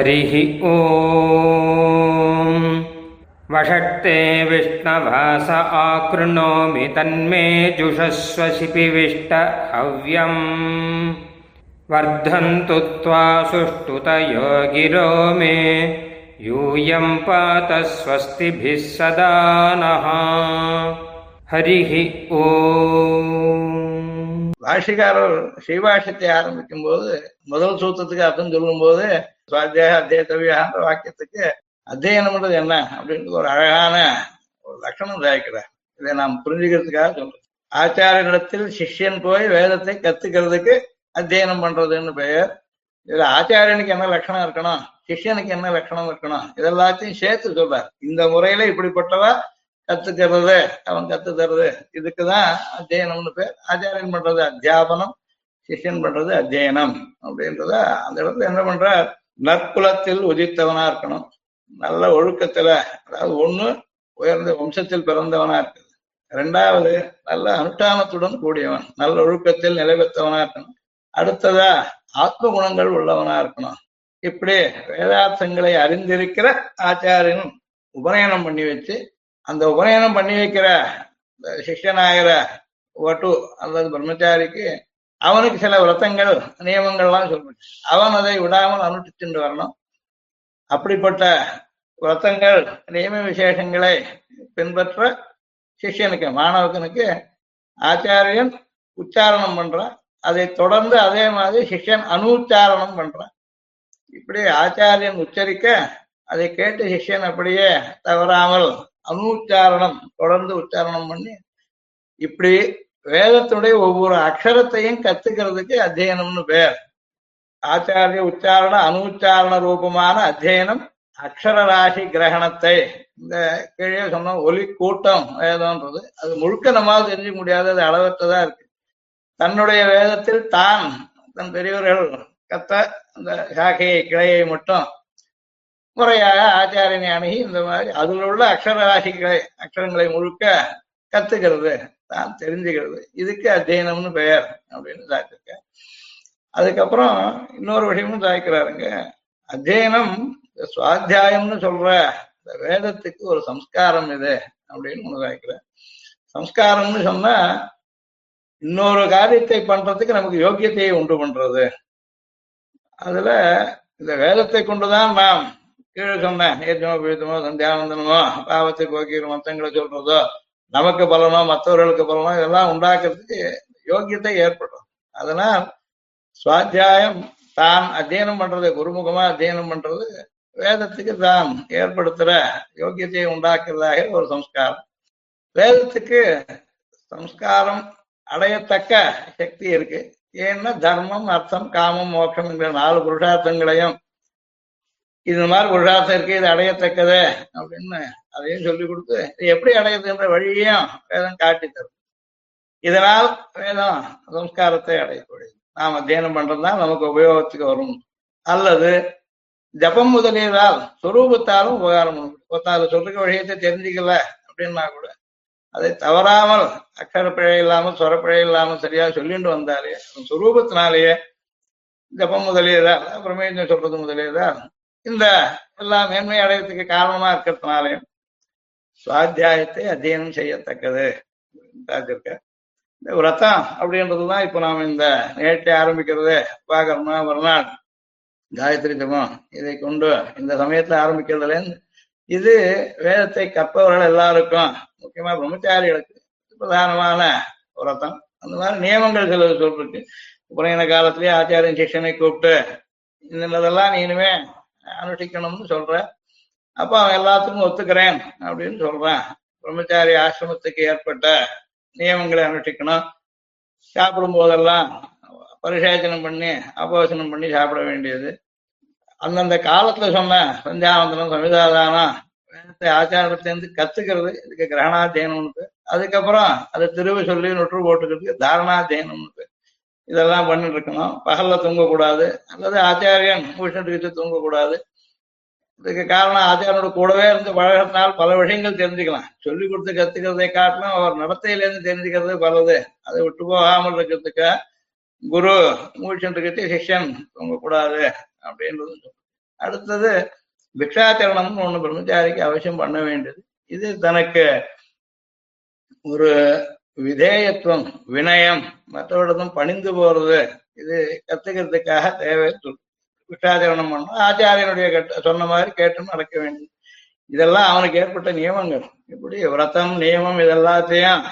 हरिः ॐ वषट्ते विष्णवास आकृणोमि तन्मे जुषस्व शिपिविष्ट हव्यम् वर्धन्तु त्वा सुष्ठुतयो गिरो मे यूयं पात स्वस्तिभिः सदा नः हरिः ॐ பாஷிகாரர் ஸ்ரீபாஷ்யத்தை ஆரம்பிக்கும் போது முதல் சூத்திரத்துக்கு அர்த்தம் சொல்லும் போது சுவாத்தியாக அத்தியத்தவியான்ற வாக்கியத்துக்கு அத்தியனம்ன்றது என்ன அப்படின்றது ஒரு அழகான ஒரு லட்சணம் தயாரிக்கிறார். இதை நாம் புரிஞ்சுக்கிறதுக்காக சொல்றேன் ஆச்சாரியனிடத்தில் சிஷ்யன் போய் வேதத்தை கத்துக்கிறதுக்கு அத்தியனம் பண்றதுன்னு பெயர். இதுல ஆச்சாரியனுக்கு என்ன லட்சணம் இருக்கணும்? சிஷ்யனுக்கு என்ன லட்சணம் இருக்கணும்? இதெல்லாத்தையும் சேர்த்து சொல்றார். இந்த முறையில இப்படிப்பட்டவா கத்துக்கிறது? அவன் கத்து தருது இதுக்குதான் அத்தியனம்னு பேர். ஆச்சாரியன் பண்றது அத்தியாபனம் சிஷ்யன் பண்றது அத்தியனம் அப்படின்றத அந்த இடத்துல என்ன பண்றார்? நற்குலத்தில் உதித்தவனா இருக்கணும். நல்ல ஒழுக்கத்துல அதாவது ஒண்ணு உயர்ந்த வம்சத்தில் பிறந்தவனா இருக்குது. ரெண்டாவது நல்ல அனுஷ்டானத்துடன் கூடியவன் நல்ல ஒழுக்கத்தில் நிலைபெற்றவனா இருக்கணும். அடுத்ததா ஆத்ம குணங்கள் உள்ளவனா இருக்கணும். இப்படி வேதார்த்தங்களை அறிந்திருக்கிற ஆச்சாரியன் உபநயனம் பண்ணி வச்சு அந்த உபநயனம் பண்ணி வைக்கிற சிஷ்யனாகிற வட்டு அல்லது பிரம்மச்சாரிக்கு அவனுக்கு சில விரதங்கள் நியமங்கள்லாம் சொல்லணும் அவன் அதை விடாமல் அனுஷ்டிச்சுட்டு வரணும். அப்படிப்பட்ட விரதங்கள் நியம விசேஷங்களை பின்பற்ற சிஷியனுக்கு மாணவகனுக்கு ஆச்சாரியன் உச்சாரணம் பண்றான். அதை தொடர்ந்து அதே மாதிரி சிஷ்யன் அனுச்சாரணம் பண்றான். இப்படி ஆச்சாரியன் உச்சரிக்க அதை கேட்டு சிஷ்யன் அப்படியே தவறாமல் அனுச்சாரணம் தொடர்ந்து உச்சாரணம் பண்ணி இப்படி வேதத்துடைய ஒவ்வொரு அக்ஷரத்தையும் கத்துக்கிறதுக்கு அத்தியனம்னு பேர். ஆச்சாரிய உச்சாரண அனுச்சாரண ரூபமான அத்தியனம் அக்ஷர ராசி கிரகணத்தை. இந்த கீழே சொன்ன ஒலி கூட்டம் வேதம்ன்றது அது முழுக்க நம்மால் தெரிஞ்சுக்க முடியாது அது அளவற்றதா இருக்கு. தன்னுடைய வேதத்தில் தான் தன் பெரியவர்கள் கத்த அந்த சாக்கையை கிளையை மட்டும் முறையாக ஆச்சாரியனை அணுகி இந்த மாதிரி அதில் உள்ள அக்ஷர ராசிகளை அக்ஷரங்களை முழுக்க கத்துக்கிறது. தான் தெரிஞ்சுக்கிறது. இதுக்கு அத்தியனம்னு பெயர் அப்படின்னு தாக்கிருக்க அதுக்கப்புறம் இன்னொரு விஷயமும் சாய்க்கிறாருங்க. அத்தியனம் சுவாத்தியாயம்னு சொல்ற இந்த வேதத்துக்கு ஒரு சம்ஸ்காரம் இது அப்படின்னு ஒண்ணு சாய்க்கிறேன் சம்ஸ்காரம்னு சொன்னா இன்னொரு காரியத்தை பண்றதுக்கு நமக்கு யோக்கியத்தையை உண்டு பண்றது. அதுல இந்த வேதத்தை கொண்டுதான் நாம் கீழே சொன்னேன். ஏற்றமோ பீத்தமோ சந்தியானந்தனமோ பாவத்தை போக்கிற மத்தங்களை சொல்றதோ நமக்கு பலனோ மற்றவர்களுக்கு பலனோ இதெல்லாம் உண்டாக்குறதுக்கு யோக்கியத்தை ஏற்படும். அதனால் சுவாத்தியாயம் தான் அத்தியனம் பண்றது குருமுகமா அத்தியனம் பண்றது வேதத்துக்கு தான் ஏற்படுத்துற யோக்கியத்தை உண்டாக்குறதாக ஒரு சம்ஸ்காரம். வேதத்துக்கு சம்ஸ்காரம் அடையத்தக்க சக்தி இருக்கு. ஏன்னா தர்மம் அர்த்தம் காமம் மோட்சம் என்கிற நாலு புருஷார்த்தங்களையும் இது மாதிரி புருஷார்த்தம் இருக்கு இது அடையத்தக்கது அப்படின்னு அதையும் சொல்லி கொடுத்து இது எப்படி அடையதுன்ற வழியையும் வேதம் காட்டி தரும். இதனால் வேதம் சம்ஸ்காரத்தை அடையக்கூடியது நாம் அத்தியனம் பண்றதுதான் நமக்கு உபயோகத்துக்கு வரும். அல்லது ஜபம் முதலியதால் சுரூபத்தாலும் உபகாரம் உண்டு. ஒருத்தாள் சொல்ற விஷயத்தை தெரிஞ்சுக்கல அப்படின்னா கூட அதை தவறாமல் அக்கர பிழை இல்லாமல் சொரப்பிழை இல்லாமல் சரியா சொல்லிட்டு வந்தாலே சுரூபத்தினாலேயே ஜபம் முதலியதால் பிரமேஜம் சொல்றது முதலியதால் இந்த எல்லாம் மேன்மை அடையத்துக்கு காரணமா இருக்கிறதுனாலையும் சுவாத்தியாயத்தை அத்தியனம் செய்யத்தக்கது இருக்க இந்த விரதம் அப்படின்றதுதான் இப்ப நாம இந்த நிகழ்ச்சி ஆரம்பிக்கிறது. பாக்கணும்னா மறுநாள் காயத்ரி ஜபம் இதை கொண்டு இந்த சமயத்துல ஆரம்பிக்கிறதுல இது வேதத்தை கற்பவர்கள் எல்லாருக்கும் முக்கியமா பிரம்மச்சாரிகளுக்கு பிரதானமான விரதம். அந்த மாதிரி நியமங்கள் சில சொல்லிருக்கு. புறையின காலத்திலேயே ஆச்சாரியன் சிஷ்யனை கூப்பிட்டு இந்ததெல்லாம் நீ இனிமே அனுஷ்டிக்கணும்னு சொல்ற. அப்ப அவன் எல்லாத்துக்கும் ஒத்துக்கிறேன் அப்படின்னு சொல்றான். பிரம்மச்சாரி ஆசிரமத்துக்கு ஏற்பட்ட நியமங்களை அனுஷ்டிக்கணும். சாப்பிடும் போதெல்லாம் பரிசேச்சனம் பண்ணி அபோசனம் பண்ணி சாப்பிட வேண்டியது. அந்தந்த காலத்துல சொன்ன சந்தியாவந்தனம் சமிதாதானம் வேதத்தை ஆச்சாரத்திலேருந்து கத்துக்கிறது இதுக்கு கிரகணாத்தியனம்னு அதுக்கப்புறம் அதை திருவு சொல்லி நொற்று போட்டுக்கிறதுக்கு தாரணாத்தியனம்னு இதெல்லாம் பண்ணிட்டு இருக்கணும் பகல்ல தூங்கக்கூடாது. அல்லது ஆச்சாரியன் பூஷணத்துக்கு வச்சு தூங்கக்கூடாது. இதுக்கு காரணம் ஆச்சாரனோட கூடவே இருந்து பழகிறதுனால பல விஷயங்கள் தெரிஞ்சுக்கலாம். சொல்லி கொடுத்து கத்துக்கிறதை காட்டிலும் அவர் நடத்தையிலேருந்து தெரிஞ்சுக்கிறது பலது. அதை விட்டு போகாமல் இருக்கிறதுக்கு குரு மூழ்கிட்டு சிஷ்யன் தூங்கக்கூடாது அப்படின்றது அடுத்தது பிக்ஷாச்சரணம்னு ஒண்ணு பிரம்மச்சாரிக்கு அவசியம் பண்ண வேண்டியது. இது தனக்கு ஒரு விதேயத்துவம் வினயம் மற்றவரிடம் பணிந்து போறது இது கத்துக்கிறதுக்காக தேவை. பிக்ஷாச்சரணம் பண்ணணும். ஆச்சாரியனுடைய சொன்ன மாதிரி கேட்டு நடக்க வேண்டியது இதெல்லாம் அவனுக்கு ஏற்பட்ட நியமங்கள். இப்படி விரதம் நியமம் இதெல்லாத்தையும்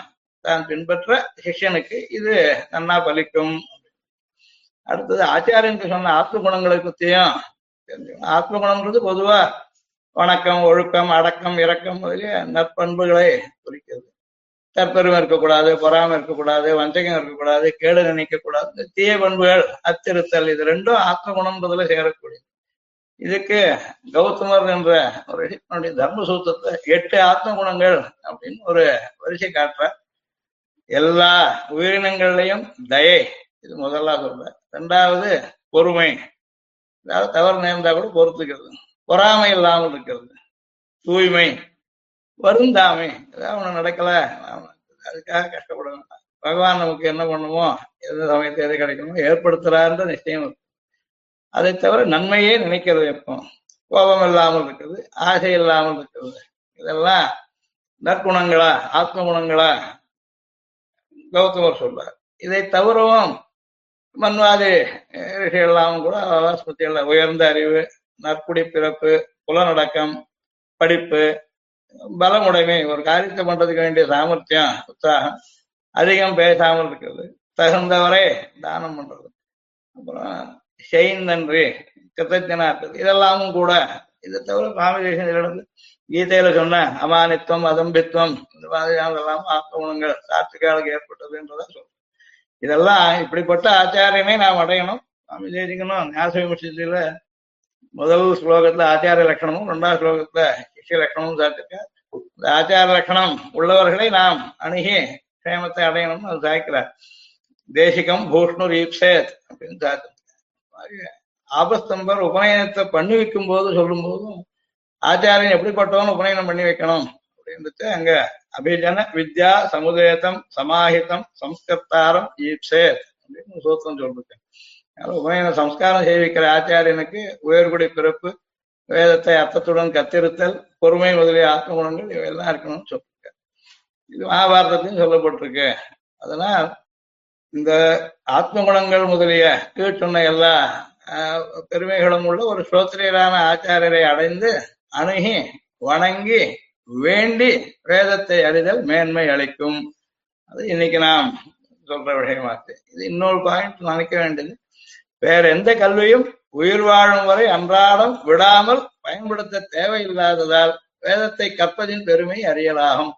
தான் பின்பற்ற சிஷ்யனுக்கு இது நன்னா பலிக்கும். அடுத்தது ஆச்சாரியனுக்கு சொன்ன ஆத்ம குணங்களை பத்தியும் தெரிஞ்சுக்கணும். ஆத்ம குணம்ன்றது பொதுவா வணக்கம் ஒழுக்கம் அடக்கம் இரக்கம் முதலிய நற்பண்புகளை குறிக்கிறது. தற்பெருமை இருக்கக்கூடாது பொறாமை இருக்கக்கூடாது வஞ்சகம் இருக்கக்கூடாது கேடு நினைக்க கூடாது தீய பண்புகள் அத்திருத்தல் இது ரெண்டும் ஆத்ம குணம்ன்றதுல சேரக்கூடியது. இதுக்கு கௌதமர் என்ற ஒரு ரிஷியினுடைய தர்மசூத்திரத்தை எட்டு ஆத்ம குணங்கள் அப்படின்னு ஒரு வரிசை காட்டுற எல்லா உயிரினங்கள்லையும் தயை இது முதல்ல சொல்ற ரெண்டாவது பொறுமை அதாவது தவறு நேர்ந்தா கூட பொறுத்துக்கிறது. பொறாமை இல்லாமல் இருக்கிறது. தூய்மை வருந்தாமே. ஏதாவது ஒண்ணு நடக்கல. அதுக்காக கஷ்டப்பட வேண்டாம் பகவான் நமக்கு என்ன பண்ணுமோ எந்த சமயத்தை எது கிடைக்கணுமோ ஏற்படுத்துறாருன்ற நிச்சயம் இருக்கு. அதை தவிர நன்மையே நினைக்கிறது எப்போ கோபம் இல்லாமல் இருக்குது ஆசை இல்லாமல் இருக்குது. இதெல்லாம் நற்குணங்களா ஆத்ம குணங்களா கௌதமர் சொல்றார். இதை தவிரவும் மன்வாதி ரிஷிகள்லாம் கூட ஸ்மிருதிகள் உயர்ந்த அறிவு நற்குடி பிறப்பு புலநடக்கம் படிப்பு பலமுடைமை ஒரு காரியத்தை பண்றதுக்கு வேண்டிய சாமர்த்தியம் உற்சாகம் அதிகம் பேசாமல் இருக்கிறது. தகுந்தவரை தானம் பண்றது. அப்புறம் செய்நன்றி கிருத்தஜனாக்கள் இதெல்லாமும் கூட இதை தவிர சுவாமி தேசத்திலிருந்து கீதையில சொன்ன அமானித்துவம் அதம்பித்துவம் இந்த மாதிரியானதெல்லாம் ஆத்ம குணங்கள் சாத்துக்காலுக்கு ஏற்பட்டதுன்றதா சொல்றேன். இதெல்லாம் இப்படிப்பட்ட ஆச்சாரியமே நாம் அடையணும் சுவாமி தேசிக்கணும் ஞாச விமர்சனத்துல முதல் ஸ்லோகத்துல ஆச்சார லட்சணமும் ரெண்டாவது ஸ்லோகத்துல சிஷ்ய லட்சணமும் சாத்திருக்க இந்த ஆச்சார லட்சணம் உள்ளவர்களை நாம் அணுகி க்ஷேமத்தை அடையணும்னு அது சாய்க்கிறார். தேசிகம் பூஷ்ணு ரீப்சேத் அப்படின்னு சாத்திருக்கார் ஆபஸ்தம்பர் உபநயனத்தை பண்ணி வைக்கும் போது சொல்லும் போதும் ஆச்சாரியன் எப்படிப்பட்டவன் உபநயனம் பண்ணி வைக்கணும் அப்படின்றது அங்க அபிஜன வித்யா சமுதேதம் சமாஹிதம் சம்ஸ்கர்த்தாரம் ஈப்சேத் அப்படின்னு சூத்திரம் சொல்லிருக்கேன் உபநயன சம்ஸ்காரம் செய்விக்கிற ஆச்சாரியனுக்கு உயர்குடி பிறப்பு வேதத்தை அர்த்தத்துடன் கத்திருத்தல் பொறுமை முதலிய ஆத்ம குணங்கள் இவையெல்லாம் இருக்கணும்னு சொல்லியிருக்க இது மகாபாரதத்தையும் சொல்லப்பட்டிருக்கு. அதனால் இந்த ஆத்ம குணங்கள் முதலிய கீழ்ச்சொன்ன எல்லா பெருமைகளும் உள்ள ஒரு ஸ்ரோத்திரியரான ஆச்சாரியரை அடைந்து அணுகி வணங்கி வேண்டி வேதத்தை அறிதல் மேன்மை அளிக்கும். அது இன்னைக்கு நாம் சொல்ற விஷயமாச்சு இது இன்னொரு பாயிண்ட் நினைக்க வேண்டியது. வேற எந்த கல்வியும் உயிர் வாழும் வரை அன்றாடம் விடாமல் பயன்படுத்த தேவையில்லாததால் வேதத்தை கற்பதின் பெருமை அறியலாகும்.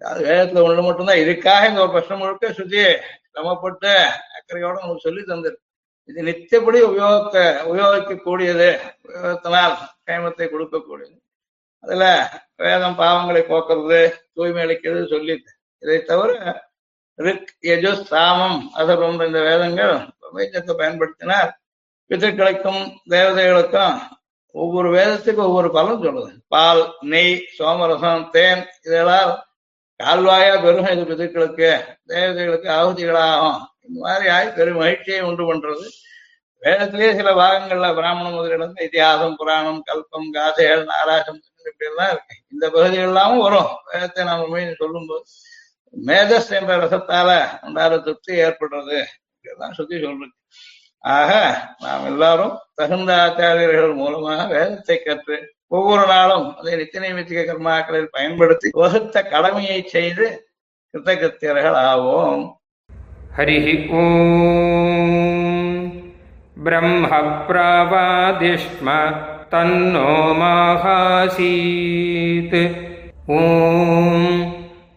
அது வேதத்துல ஒண்ணு மட்டும்தான். இதுக்காக இந்த ஒரு பிரச்சனை முழுக்க சுத்தி சிரமப்பட்டு அக்கறையோட நமக்கு சொல்லி தந்திருக்கு. இது நித்தியப்படி உபயோகத்தை உபயோகிக்கக்கூடியது. உபயோகத்தினால் கேமத்தை கொடுக்கக்கூடியது. அதுல வேதம் பாவங்களை போக்குறது தூய்மை அளிக்கிறது சொல்லி இதை தவிர ரிக் யஜு சாமம் அதர்வம் இந்த வேதங்கள் வைத்தியத்தை பயன்படுத்தினால் பித்திருக்களுக்கும் தேவதைகளுக்கும் ஒவ்வொரு வேதத்துக்கும் ஒவ்வொரு பலன் சொல்லுது. பால் நெய் சோமரசம் தேன் இதெல்லாம் கால்வாயா பெருமை இது பிதுக்களுக்கு தேவதைகளுக்கு ஆகுதிகளாகும். இந்த மாதிரி ஆகி பெரும் மகிழ்ச்சியை உண்டு பண்றது. வேதத்திலேயே சில பாகங்கள்ல பிராமண முதலிடம் இதிகாசம் புராணம் கல்பம் காதைகள் நாராசம் இப்படி எல்லாம் இருக்கு. இந்த பகுதிகள்லாமும் வரும். வேதத்தை நாம மீன் சொல்லும்போது மேதஸ் என்ற ரசத்தால உண்டாத திருப்தி ஏற்படுறது. இதான் சுத்தி சொல்றது. ஆக நாம் எல்லாரும் தகுந்த ஆச்சாரியர்கள் மூலமாக வேதத்தை கற்று ஒவ்வொரு நாளும் அதை நித்தினை மித்திக கர்மாக்களில் பயன்படுத்தி வகுத்த கடமையை செய்து கிருத்தகிருத்தியர்கள் ஆவோம். ஹரிஹி ஓம். பிரம்ம தன்னோ மாகாசீத். ஓம்.